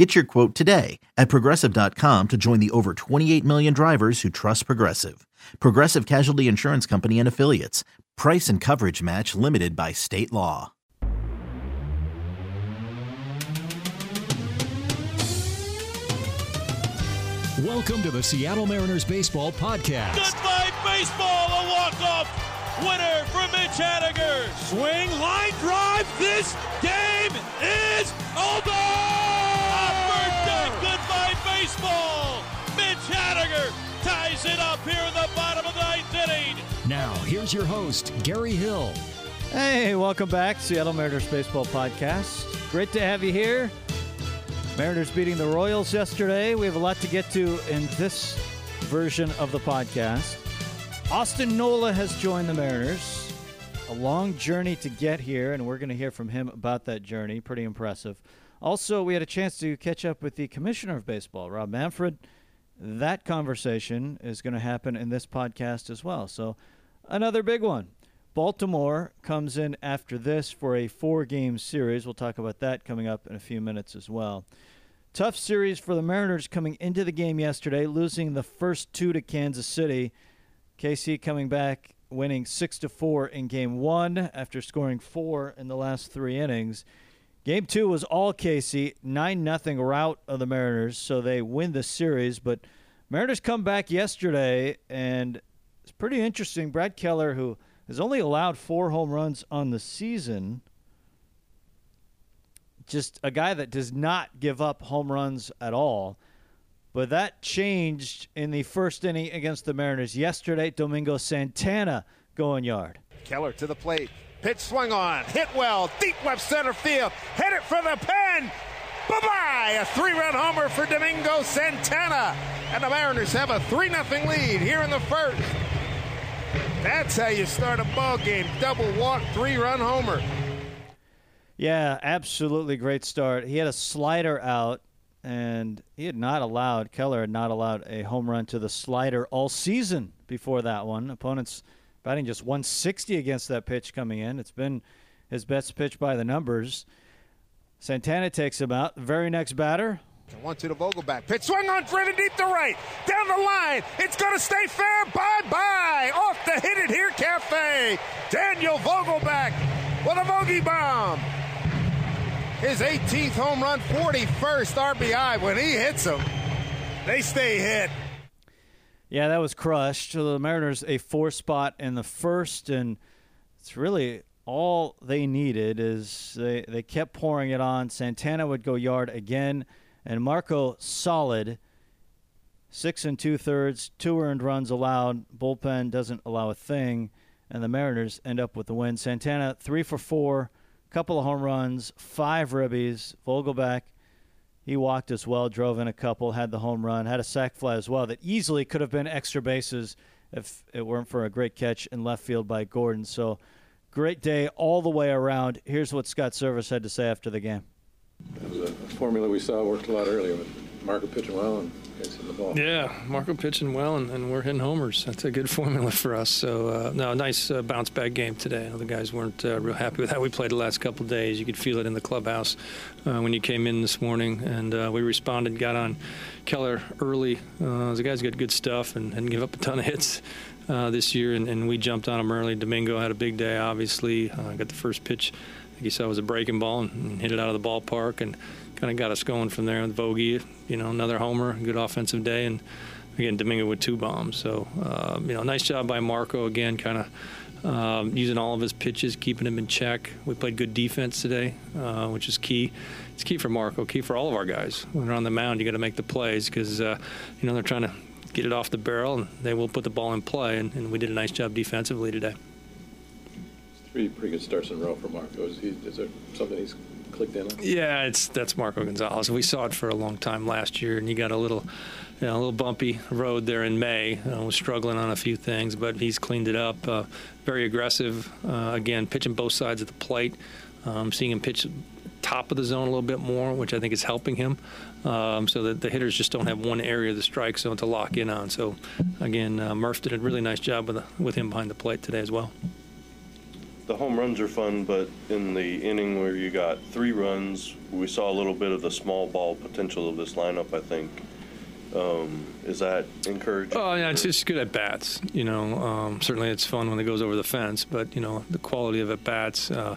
Get your quote today at progressive.com to join the over 28 million drivers who trust Progressive. Progressive Casualty Insurance Company and Affiliates. Price and coverage match limited by state law. Welcome to the Seattle Mariners Baseball Podcast. Goodbye, baseball, a walk-off winner for Mitch Haniger. Swing, line drive, this game is over! Here's your host, Gary Hill. Hey, welcome back, Seattle Mariners Baseball Podcast. Great to have you here. Mariners beating the Royals yesterday. We have a lot to get to in this version of the podcast. Austin Nola has joined the Mariners. A long journey to get here, and we're going to hear from him about that journey. Pretty impressive. Also, we had a chance to catch up with the Commissioner of Baseball, Rob Manfred. That conversation is going to happen in this podcast as well. So, another big one. Baltimore comes in after this for a four game series. We'll talk about that coming up in a few minutes as well. Tough series for the Mariners coming into the game yesterday, losing the first two to Kansas City. KC coming back, winning six to four in game one after scoring four in the last three innings. Game two was all KC, nine nothing rout of the Mariners, so they win the series. But Mariners come back yesterday, and it's pretty interesting. Brad Keller, who has only allowed four home runs on the season. Just a guy that does not give up home runs at all. But that changed in the first inning against the Mariners yesterday. Domingo Santana going yard. Keller to the plate. Pitch swung on. Hit well. Deep left center field. Hit it for the pen. Bye bye. A three run homer for Domingo Santana. And the Mariners have a 3 0 lead here in the first. That's how you start a ball game. Double walk, three run homer. Yeah, absolutely great start. He had a slider out, and he had not allowed, Keller had not allowed a home run to the slider all season before that one. Opponents batting just 160 against that pitch coming in. It's been his best pitch by the numbers. Santana takes him out. The very next batter, one to the Vogelbach. Pitch swung on, driven deep to right. Down the line. It's going to stay fair. Bye bye. Off the hit it here, Cafe. Daniel Vogelbach with a Vogey bomb. His 18th home run, 41st RBI. When he hits them, they stay hit. Yeah, that was crushed. So the Mariners a four spot in the first, and it's really all they needed is they, they kept pouring it on. Santana would go yard again and Marco solid. Six and two thirds, two earned runs allowed. Bullpen doesn't allow a thing, and the Mariners end up with the win. Santana three for four, couple of home runs, five ribbies. Vogelbach, he walked as well, drove in a couple, had the home run, had a sac fly as well that easily could have been extra bases if it weren't for a great catch in left field by Gordon. So great day all the way around. Here's what Scott Servais had to say after the game. It was a formula we saw worked a lot earlier with Marco pitching well and hitting the ball. Yeah, Marco pitching well and, and we're hitting homers. That's a good formula for us. So, uh, no, nice uh, bounce back game today. The guys weren't uh, real happy with how we played the last couple days. You could feel it in the clubhouse uh, when you came in this morning, and uh, we responded, got on Keller early. Uh, the guys got good stuff and didn't give up a ton of hits. This year, and, and, we jumped on him early. Domingo had a big day, obviously. Got the first pitch he saw it was a breaking ball and, and hit it out of the ballpark and kind of got us going from there. With Vogie, you know, another homer, good offensive day, and again Domingo with two bombs. So uh, you know, nice job by Marco again, kind of um, using all of his pitches, keeping him in check. We played good defense today, uh, which is key. It's key for Marco, key for all of our guys. When they're on the mound, you got to make the plays because uh, you know they're trying to get it off the barrel, and they will put the ball in play. And, and we did a nice job defensively today three pretty good starts in a row for Marco. Is, he, is there something he's clicked in on? Yeah, it's that's Marco Gonzalez. We saw it for a long time last year, and he got a little, you know, a little bumpy road there in May. Uh, was struggling on a few things, but he's cleaned it up. Uh, very aggressive. Uh, again, pitching both sides of the plate. Um, seeing him pitch top of the zone a little bit more, which I think is helping him. Um, so that the hitters just don't have one area of the strike zone to lock in on. So, again, uh, Murph did a really nice job with, with him behind the plate today as well. The home runs are fun, but in the inning where you got three runs, we saw a little bit of the small ball potential of this lineup, I think. Um, is that encouraging? Oh, yeah, it's just good at bats. You know, um, certainly it's fun when it goes over the fence, but, you know, the quality of at bats. Uh,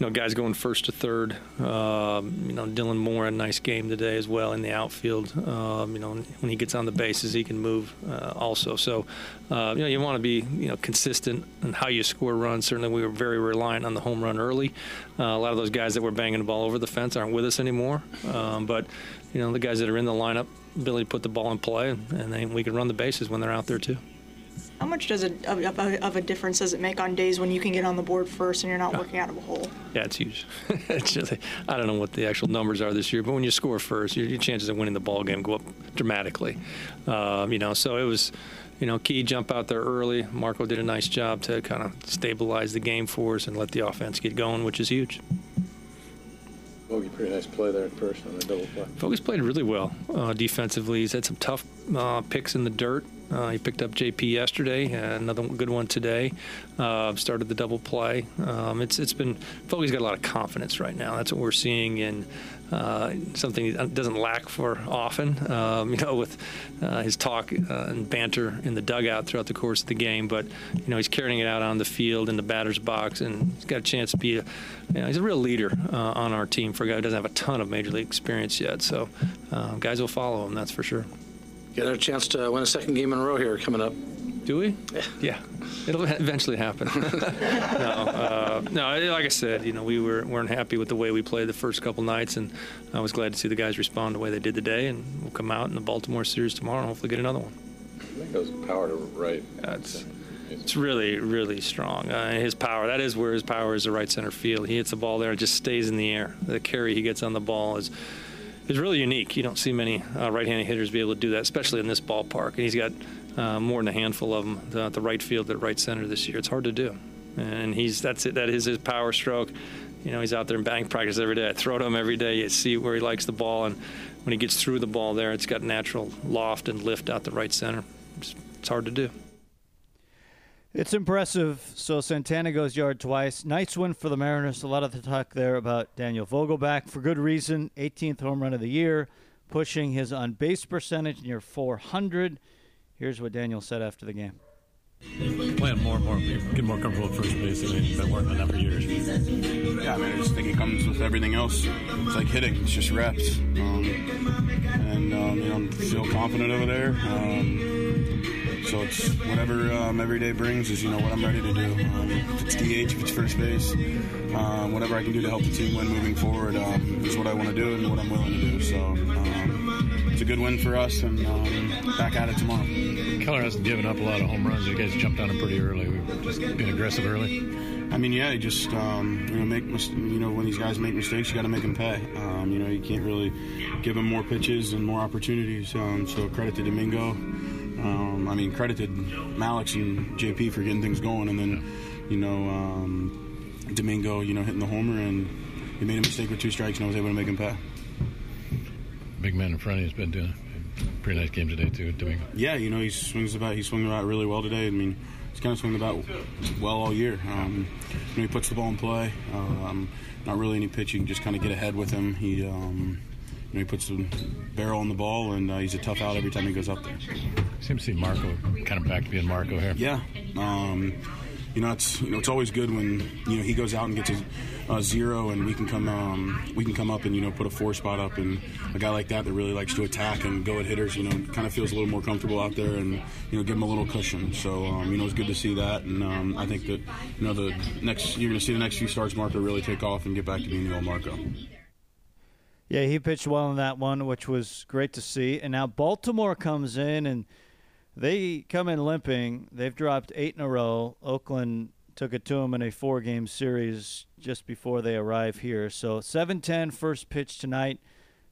know, guys going first to third. Um, you know, Dylan Moore a nice game today as well in the outfield. Um, you know, when he gets on the bases, he can move uh, also. So, uh, you know, you want to be you know consistent in how you score runs. Certainly, we were very reliant on the home run early. Uh, a lot of those guys that were banging the ball over the fence aren't with us anymore. Um, but you know, the guys that are in the lineup, to put the ball in play, and they, we can run the bases when they're out there too. How much does it of, of, of, a difference does it make on days when you can get on the board first and you're not working out of a hole? Yeah, it's huge. it's just, I don't know what the actual numbers are this year, but when you score first, your, your chances of winning the ball game go up dramatically. Um, you know, so it was, you know, key jump out there early. Marco did a nice job to kind of stabilize the game for us and let the offense get going, which is huge. Vogie, pretty nice play there at first on the double play. Vogie's played really well uh, defensively. He's had some tough uh, picks in the dirt. Uh, he picked up JP yesterday, another good one today. Uh, started the double play. Um, it's it's been Vogie's got a lot of confidence right now. That's what we're seeing in uh, something he doesn't lack for often. Um, you know, with uh, his talk uh, and banter in the dugout throughout the course of the game, but you know he's carrying it out on the field in the batter's box, and he's got a chance to be a. You know, he's a real leader uh, on our team for a guy who doesn't have a ton of major league experience yet. So guys will follow him, that's for sure. Get a chance to win a second game in a row here coming up. Do we? Yeah. It'll eventually happen. no, uh, no. Like I said, you know, we were weren't happy with the way we played the first couple nights, and I was glad to see the guys respond the way they did today. And we'll come out in the Baltimore series tomorrow and hopefully get another one. I think it was power to right. That's. It's really, really strong. Uh, his power, that is where his power is the right center field. He hits the ball there, it just stays in the air. The carry he gets on the ball is is really unique. You don't see many uh, right-handed hitters be able to do that, especially in this ballpark. And he's got uh, more than a handful of them at the right field, at right center this year. It's hard to do, and he's that's it. That is his power stroke. You know, he's out there in batting practice every day. I throw to him every day. You see where he likes the ball, and when he gets through the ball there, it's got natural loft and lift out the right center. It's, it's hard to do. It's impressive. So Santana goes yard twice. Nice win for the Mariners. A lot of the talk there about Daniel Vogelbach for good reason. 18th home run of the year, pushing his on base percentage near 400. Here's what Daniel said after the game. Playing more and more, get more comfortable at first base. I mean, been working on that for years. Yeah, I mean, I just think it comes with everything else. It's like hitting; it's just reps. Um, and um, you know, I feel confident over there. Um, so it's whatever um, every day brings is you know what I'm ready to do. Um, if it's DH, if it's first base, um, whatever I can do to help the team win moving forward um, is what I want to do and what I'm willing to do. So um, it's a good win for us, and um, back at it tomorrow. Keller hasn't given up a lot of home runs. You guys jumped on him pretty early. We've just been aggressive early. I mean, yeah, you just um, you know make you know when these guys make mistakes, you got to make them pay. Um, you know, you can't really give them more pitches and more opportunities. Um, so credit to Domingo. Um, I mean, credit to Malik and JP for getting things going, and then, you know, um, Domingo, you know, hitting the homer, and he made a mistake with two strikes, and I was able to make him pay. Big man in front of you has been doing a pretty nice game today too, Domingo. Yeah, you know, he swings about. He swung about really well today. I mean, he's kind of swinging about well all year. Um, you know, he puts the ball in play. Um, not really any pitching, just kind of get ahead with him. He. Um, know, he puts the barrel on the ball, and uh, he's a tough out every time he goes up there. Seems to see Marco kind of back to being Marco here. Yeah. Um, you know, it's you know it's always good when you know he goes out and gets a, a zero, and we can come um, we can come up and you know put a four spot up, and a guy like that that really likes to attack and go at hitters, you know, kind of feels a little more comfortable out there, and you know give him a little cushion. So um, you know it's good to see that, and um, I think that you know the next you're going to see the next few starts Marco really take off and get back to being the old Marco. Yeah, he pitched well in that one, which was great to see. And now Baltimore comes in and they come in limping. They've dropped eight in a row. Oakland took it to them in a four game series just before they arrive here. So 7 10 first pitch tonight,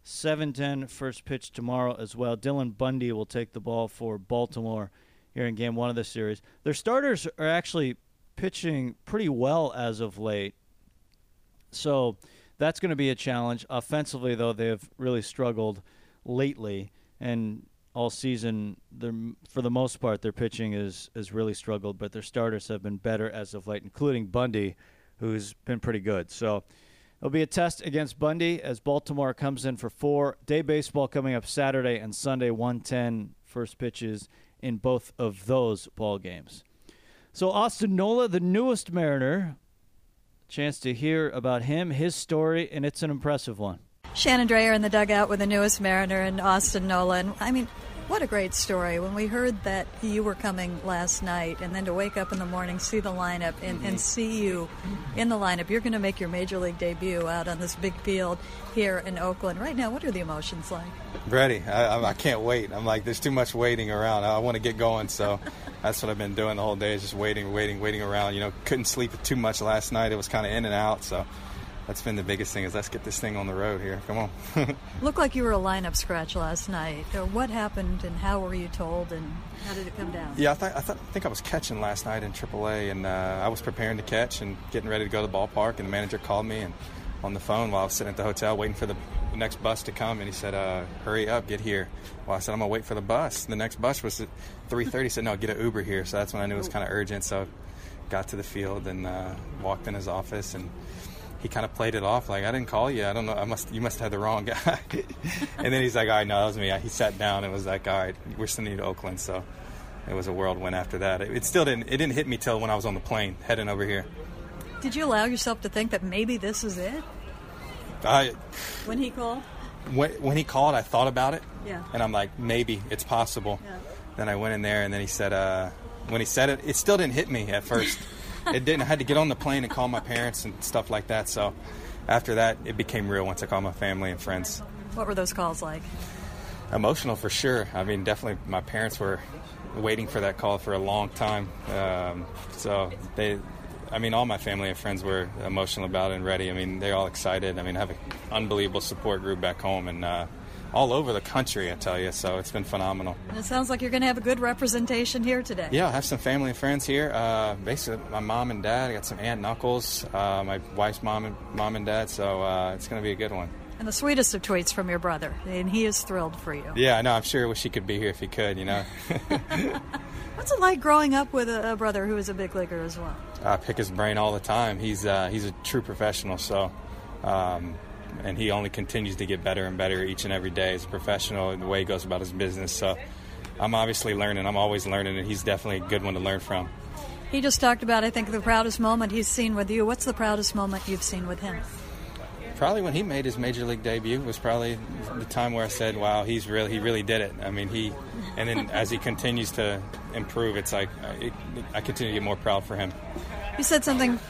7 10 first pitch tomorrow as well. Dylan Bundy will take the ball for Baltimore here in game one of the series. Their starters are actually pitching pretty well as of late. So that's going to be a challenge. Offensively, though, they have really struggled lately. And all season, for the most part, their pitching is has really struggled, but their starters have been better as of late, including Bundy, who's been pretty good. So it'll be a test against Bundy as Baltimore comes in for four. Day baseball coming up Saturday and Sunday, 110 first pitches in both of those ball games. So Austin Nola, the newest Mariner, chance to hear about him, his story, and it's an impressive one. Shannon Drayer in the dugout with the newest Mariner and Austin Nolan. I mean, what a great story. When we heard that you were coming last night, and then to wake up in the morning, see the lineup, and, and mm-hmm. see you in the lineup, you're going to make your major league debut out on this big field here in Oakland. Right now, what are the emotions like? Ready. I, I can't wait. I'm like, there's too much waiting around. I want to get going, so that's what I've been doing the whole day, is just waiting, waiting, waiting around. You know, couldn't sleep too much last night. It was kind of in and out, so that's been the biggest thing is let's get this thing on the road here. Come on. Looked like you were a lineup scratch last night. Uh, what happened and how were you told and how did it come down? Yeah, I, th- I, th- I think I was catching last night in AAA and uh, I was preparing to catch and getting ready to go to the ballpark and the manager called me and on the phone while I was sitting at the hotel waiting for the next bus to come and he said, uh, "Hurry up, get here." Well, I said, "I'm gonna wait for the bus." The next bus was at 3:30. He said, "No, get an Uber here." So that's when I knew it was kind of urgent. So got to the field and uh, walked in his office and he kind of played it off like I didn't call you. I don't know. I must you must have had the wrong guy. and then he's like, all right, no, that was me. He sat down and was like, all right, we're sending you to Oakland. So it was a whirlwind after that. It, it still didn't. It didn't hit me till when I was on the plane heading over here. Did you allow yourself to think that maybe this is it? I. When he called. When, when he called, I thought about it. Yeah. And I'm like, maybe it's possible. Yeah. Then I went in there, and then he said, uh, when he said it, it still didn't hit me at first. It didn't. I had to get on the plane and call my parents and stuff like that. So after that, it became real once I called my family and friends. What were those calls like? Emotional for sure. I mean, definitely my parents were waiting for that call for a long time. Um, so they, I mean, all my family and friends were emotional about it and ready. I mean, they're all excited. I mean, I have an unbelievable support group back home and uh, all over the country, I tell you. So it's been phenomenal. And it sounds like you're going to have a good representation here today. Yeah, I have some family and friends here. Uh, basically, my mom and dad. I got some aunt and uncles. Uh, my wife's mom and mom and dad. So uh, it's going to be a good one. And the sweetest of tweets from your brother, and he is thrilled for you. Yeah, I know. I'm sure wish he could be here if he could. You know. What's it like growing up with a, a, brother who is a big leaguer as well? I pick his brain all the time. He's uh, he's a true professional. So. Um, and he only continues to get better and better each and every day as a professional and the way he goes about his business. So I'm obviously learning. I'm always learning, and he's definitely a good one to learn from. He just talked about, I think, the proudest moment he's seen with you. What's the proudest moment you've seen with him? Probably when he made his major league debut was probably the time where I said, "Wow, he's really he really did it." I mean, he, and then as he continues to improve, it's like it, I continue to get more proud for him. You said something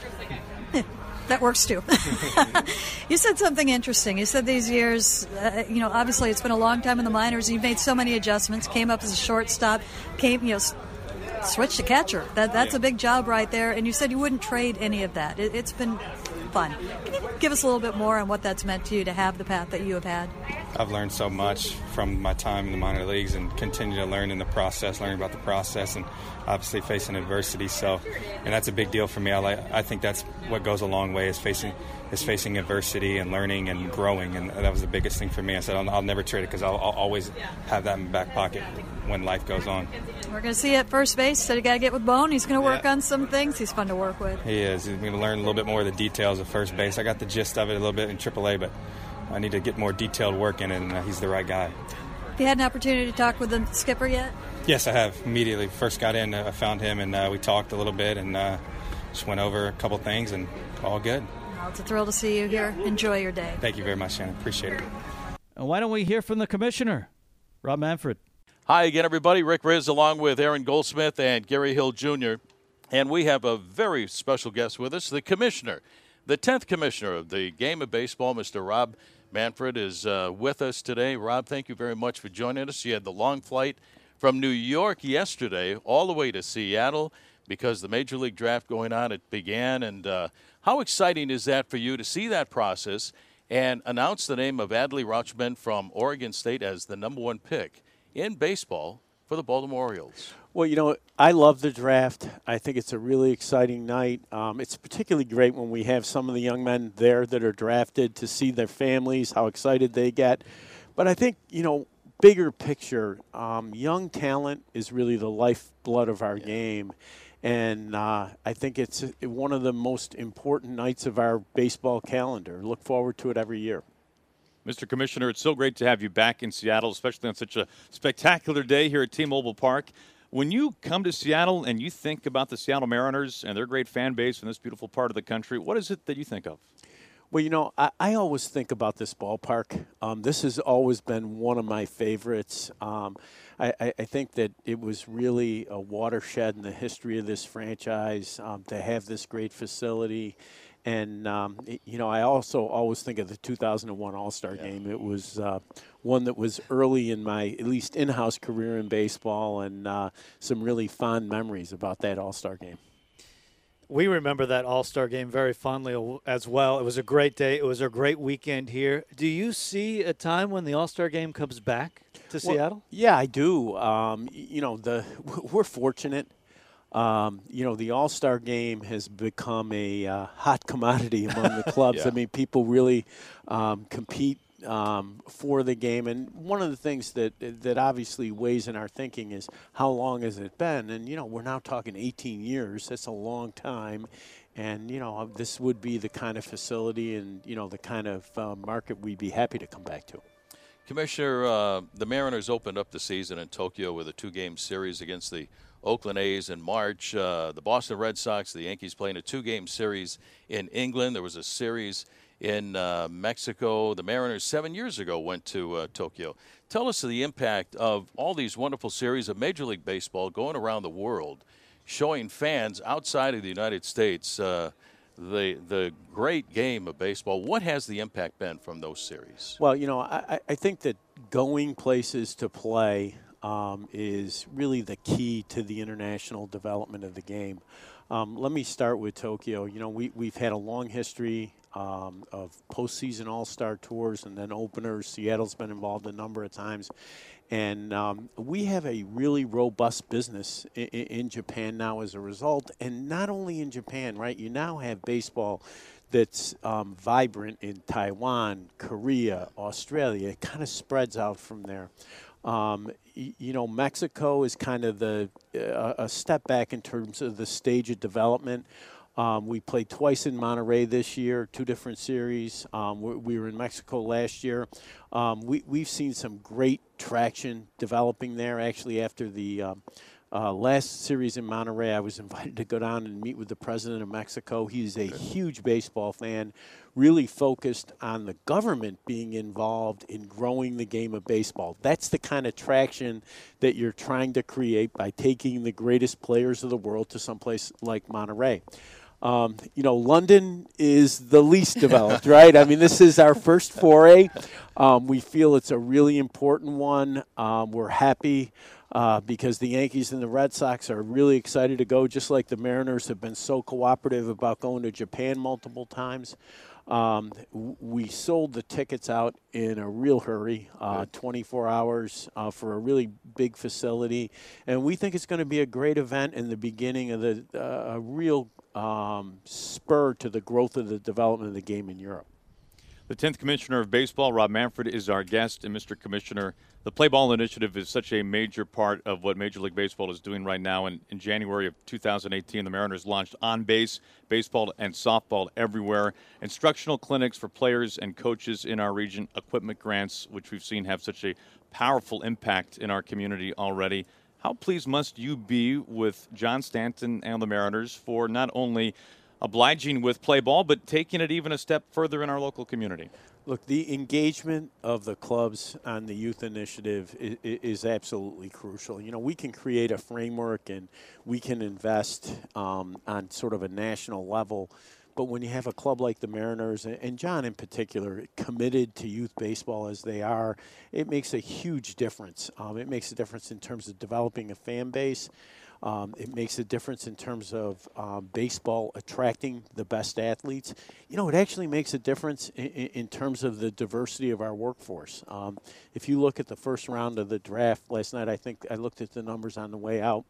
that works too. you said something interesting. You said these years, uh, you know, obviously it's been a long time in the minors. You've made so many adjustments. Came up as a shortstop. Came, you know, switched to catcher. That that's a big job right there. And you said you wouldn't trade any of that. It, it's been fun. Can you give us a little bit more on what that's meant to you to have the path that you have had? I've learned so much from my time in the minor leagues and continue to learn in the process, learning about the process, and obviously facing adversity. So, and that's a big deal for me. I like, I think that's what goes a long way is facing is facing adversity and learning and growing, and that was the biggest thing for me. I said I'll, I'll never trade it because I'll, I'll, always have that in my back pocket when life goes on. We're going to see at first base. Said he got to get with Bone. He's going to work yeah. on some things. He's fun to work with. He is. He's going to learn a little bit more of the details of first base. I got the gist of it a little bit in AAA, but I need to get more detailed work in it, and uh, he's the right guy. Have you had an opportunity to talk with the skipper yet? Yes, I have. Immediately, first got in, uh, I found him, and uh, we talked a little bit, and uh, just went over a couple things, and all good. Well, it's a thrill to see you here. Enjoy your day. Thank you very much, Shannon. Appreciate it. And why don't we hear from the commissioner, Rob Manfred? Hi again, everybody. Rick Rizzs along with Aaron Goldsmith and Gary Hill Jr. And we have a very special guest with us, the commissioner, the 10th commissioner of the game of baseball, Mr. Rob Manfred, is uh, with us today. Rob, thank you very much for joining us. You had the long flight from New York yesterday all the way to Seattle because the Major League Draft going on, it began. And uh, how exciting is that for you to see that process and announce the name of Adley Rutschman from Oregon State as the number one pick in baseball for the Baltimore Orioles? Well, you know, I love the draft. I think it's a really exciting night. Um, it's particularly great when we have some of the young men there that are drafted to see their families, how excited they get. But I think, you know, bigger picture, um, young talent is really the lifeblood of our yeah. game. And uh, I think it's one of the most important nights of our baseball calendar. Look forward to it every year. Mr. Commissioner, it's so great to have you back in Seattle, especially on such a spectacular day here at T-Mobile Park. When you come to Seattle and you think about the Seattle Mariners and their great fan base in this beautiful part of the country, what is it that you think of? Well, you know, I, I always think about this ballpark. Um, this has always been one of my favorites. Um, I, I, think that it was really a watershed in the history of this franchise um, to have this great facility. And, um, it, you know, I also always think of the 2001 All Star yeah. game. It was uh, one that was early in my, at least in house career in baseball, and uh, some really fond memories about that All Star game. We remember that All Star game very fondly as well. It was a great day. It was a great weekend here. Do you see a time when the All Star game comes back to well, Seattle? Yeah, I do. Um, you know, the we're fortunate um, you know, the All Star game has become a uh, hot commodity among the clubs. yeah. I mean, people really um, compete um, for the game. And one of the things that that obviously weighs in our thinking is how long has it been? And you know, we're now talking 18 years. That's a long time. And you know, this would be the kind of facility and you know the kind of uh, market we'd be happy to come back to. Commissioner, uh, the Mariners opened up the season in Tokyo with a two-game series against the Oakland A's in March. Uh, the Boston Red Sox, the Yankees playing a two game series in England. There was a series in uh, Mexico. The Mariners, seven years ago, went to uh, Tokyo. Tell us the impact of all these wonderful series of Major League Baseball going around the world, showing fans outside of the United States uh, the the great game of baseball. What has the impact been from those series? Well, you know, I, I think that going places to play um, is really the key to the international development of the game. Um, let me start with Tokyo. You know, we, we've had a long history um, of postseason all star tours and then openers. Seattle's been involved a number of times. And um, we have a really robust business in, in Japan now as a result. And not only in Japan, right? You now have baseball that's um, vibrant in Taiwan, Korea, Australia. It kind of spreads out from there. Um, you know, Mexico is kind of the uh, a step back in terms of the stage of development. Um, we played twice in Monterrey this year, two different series. Um, we, we, were in Mexico last year. Um, we, we've seen some great traction developing there. Actually, after the um, uh, last series in Monterrey, I was invited to go down and meet with the president of Mexico. He's a huge baseball fan, really focused on the government being involved in growing the game of baseball. That's the kind of traction that you're trying to create by taking the greatest players of the world to someplace like Monterrey. Um, you know, London is the least developed, right? I mean, this is our first foray. Um, we feel it's a really important one. Um, we're happy uh, because the Yankees and the Red Sox are really excited to go, just like the Mariners have been so cooperative about going to Japan multiple times. Um, we sold the tickets out in a real hurry, uh, 24 hours uh, for a really big facility, and we think it's going to be a great event in the beginning of the uh, a real um, spur to the growth of the development of the game in Europe. The 10th Commissioner of Baseball, Rob Manfred, is our guest. And, Mr. Commissioner, the Play Ball Initiative is such a major part of what Major League Baseball is doing right now. And in January of 2018, the Mariners launched On Base, baseball and softball everywhere, instructional clinics for players and coaches in our region, equipment grants, which we've seen have such a powerful impact in our community already. How pleased must you be with John Stanton and the Mariners for not only – obliging with play ball, but taking it even a step further in our local community. Look, the engagement of the clubs on the youth initiative is, is absolutely crucial. You know, we can create a framework and we can invest um, on sort of a national level. But when you have a club like the Mariners, and John in particular, committed to youth baseball as they are, it makes a huge difference. Um, it makes a difference in terms of developing a fan base. Um, it makes a difference in terms of um, baseball attracting the best athletes. You know, it actually makes a difference in, in terms of the diversity of our workforce. Um, if you look at the first round of the draft last night, I think I looked at the numbers on the way out.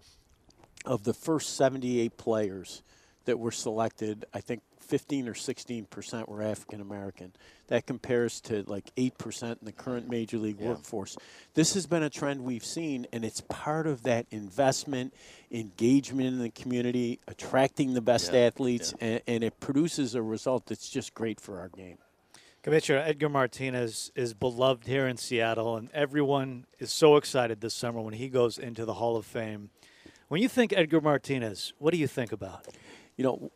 Of the first 78 players that were selected, I think 15 or 16 percent were African American. That compares to like 8 percent in the current major league Yeah. workforce. This has been a trend we've seen, and it's part of that investment, engagement in the community, attracting the best Yeah, athletes, And, and it produces a result that's just great for our game. Commissioner Edgar Martinez is beloved here in Seattle, and everyone is so excited this summer when he goes into the Hall of Fame. When you think Edgar Martinez, what do you think about? You know,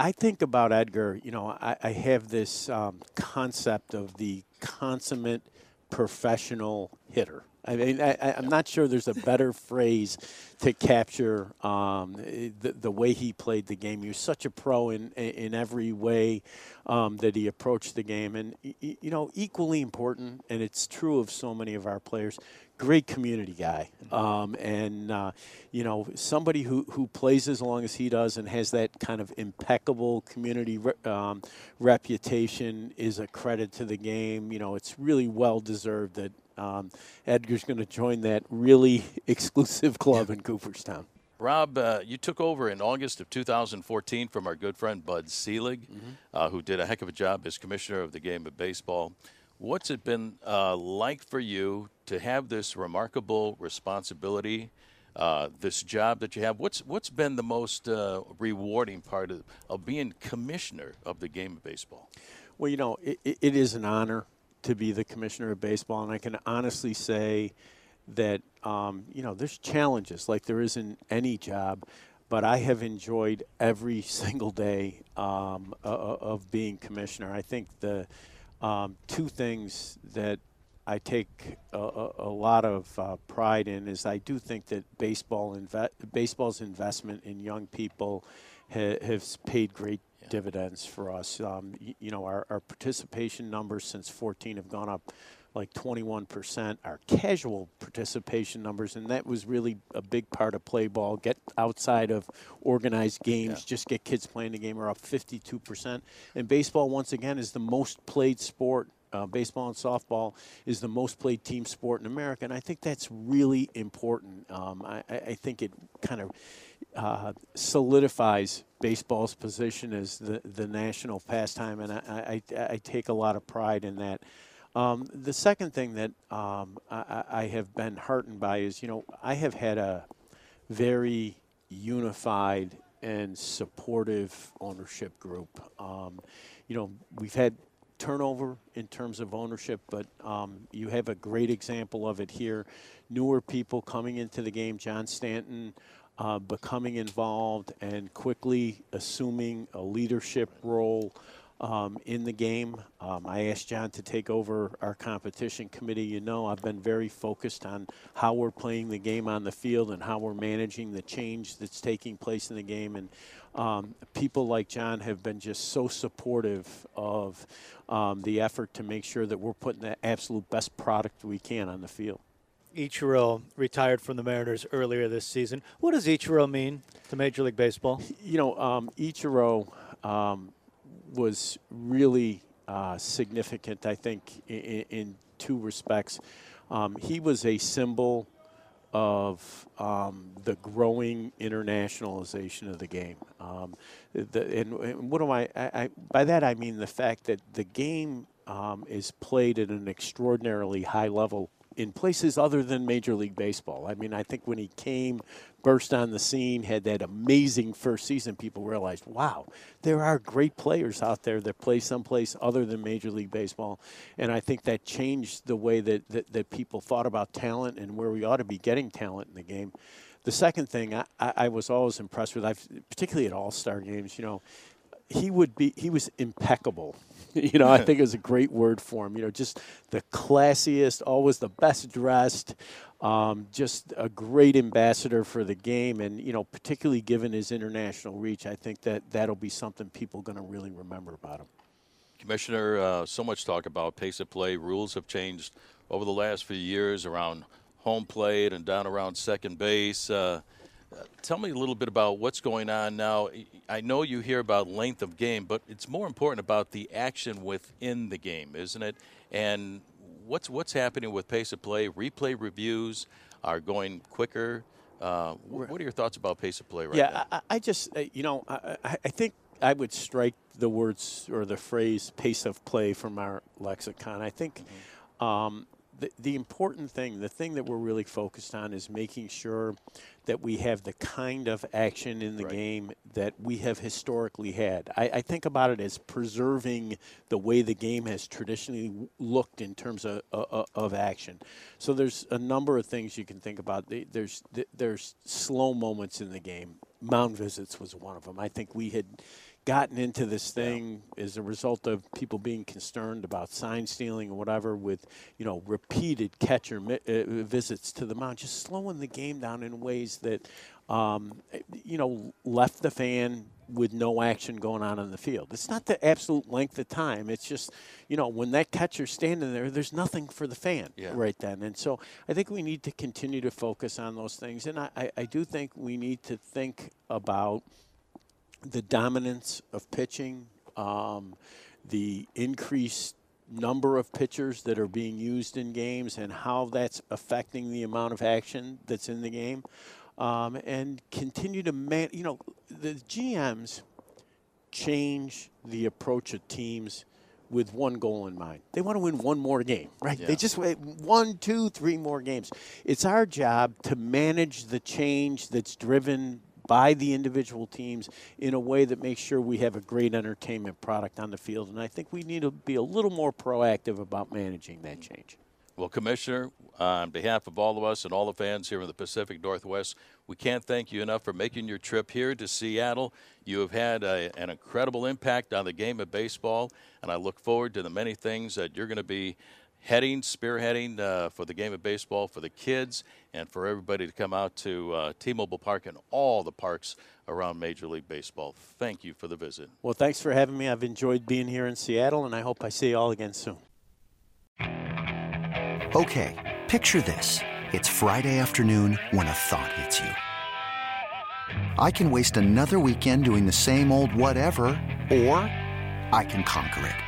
I think about Edgar. You know, I, I have this um, concept of the consummate professional hitter. I mean, I, I'm not sure there's a better phrase to capture um, the, the way he played the game. He was such a pro in in every way um, that he approached the game, and you know, equally important, and it's true of so many of our players. Great community guy, um, and uh, you know somebody who, who plays as long as he does and has that kind of impeccable community re- um, reputation is a credit to the game. You know, it's really well deserved that um, Edgar's going to join that really exclusive club in Cooperstown. Rob, uh, you took over in August of 2014 from our good friend Bud Selig, uh, who did a heck of a job as commissioner of the game of baseball. What's it been uh, like for you to have this remarkable responsibility, uh, this job that you have? What's what's been the most uh, rewarding part of, of being commissioner of the game of baseball? Well, you know, it, it- is an honor to be the commissioner of baseball, and I can honestly say that um, you know there's challenges like there is in any job, but I have enjoyed every single day um, o- of being commissioner. I think the um, two things that I take a, a, a lot of uh, pride in is I do think that baseball inve- baseball's investment in young people ha- has paid great dividends for us. Um, y- you know, our, our participation numbers since 14 have gone up like 21%. Our casual participation numbers, and that was really a big part of play ball, get outside of organized games, just get kids playing the game, are up 52%. And baseball, once again, is the most played sport uh, baseball and softball is the most played team sport in America, and I think that's really important. Um, I, I I think it kind of uh, solidifies baseball's position as the, the national pastime, and I, I, I take a lot of pride in that. Um, the second thing that um, I, I have been heartened by is, you know, I have had a very unified and supportive ownership group. Um, you know, we've had turnover in terms of ownership, but um, you have a great example of it here. Newer people coming into the game, John Stanton uh, becoming involved and quickly assuming a leadership role um, in the game. Um, I asked John to take over our competition committee. You know, I've been very focused on how we're playing the game on the field and how we're managing the change that's taking place in the game. And um, people like John have been just so supportive of um, the effort to make sure that we're putting the absolute best product we can on the field. Ichiro retired from the Mariners earlier this season. What does Ichiro mean to Major League Baseball? You know, um, Ichiro um, was really uh, significant, I think, in, in two respects. Um, he was a symbol of um, the growing internationalization of the game. Um, the, and, and what do I, I, I? By that I mean the fact that the game um, is played at an extraordinarily high level in places other than Major League Baseball. I mean, I think when he came, burst on the scene, had that amazing first season, people realized, wow, there are great players out there that play someplace other than Major League Baseball. And I think that changed the way that, that, that people thought about talent and where we ought to be getting talent in the game. The second thing I, I was always impressed with, I've, particularly at All Star games, you know, he would be he was impeccable you know i think it was a great word for him you know just the classiest always the best dressed um, just a great ambassador for the game and you know particularly given his international reach i think that that'll be something people are going to really remember about him Commissioner, uh, so much talk about pace of play. Rules have changed over the last few years around home plate and down around second base. Uh, tell me a little bit about what's going on now. I know you hear about length of game, but it's more important about the action within the game, isn't it? And what's what's happening with pace of play? Replay reviews are going quicker. Uh, what are your thoughts about pace of play right yeah, now? I, I just, uh, you know, I, I think I would strike the words or the phrase pace of play from our lexicon. I think Mm-hmm. um, the, the important thing, the thing that we're really focused on is making sure that we have the kind of action in the game that we have historically had. I, I think about it as preserving the way the game has traditionally looked in terms of, of, of action. So there's a number of things you can think about. There's there's slow moments in the game. Mound visits was one of them. I think we had gotten into this thing as a result of people being concerned about sign stealing or whatever with you know repeated catcher mi- uh, visits to the mound just slowing the game down in ways that um, you know left the fan with no action going on in the field. It's not the absolute length of time. It's just you know when that catcher's standing there there's nothing for the fan Yeah. right then. And so i think we need to continue to focus on those things. And I, I do think we need to think about the dominance of pitching, um, the increased number of pitchers that are being used in games, and how that's affecting the amount of action that's in the game, um, and continue to man. You know, the GMs change the approach of teams with one goal in mind. They want to win one more game, right? Yeah. They just wait one, two, three more games. It's our job to manage the change that's driven by the individual teams in a way that makes sure we have a great entertainment product on the field. And I think we need to be a little more proactive about managing that change. Well, Commissioner, on behalf of all of us and all the fans here in the Pacific Northwest, we can't thank you enough for making your trip here to Seattle. You have had a, an incredible impact on the game of baseball, and I look forward to the many things that you're going to be heading, spearheading uh, for the game of baseball for the kids and for everybody to come out to uh, T-Mobile Park and all the parks around Major League Baseball. Thank you for the visit. Well, thanks for having me. I've enjoyed being here in Seattle, and I hope I see you all again soon. Okay, picture this. It's Friday afternoon when a thought hits you. I can waste another weekend doing the same old whatever, or I can conquer it.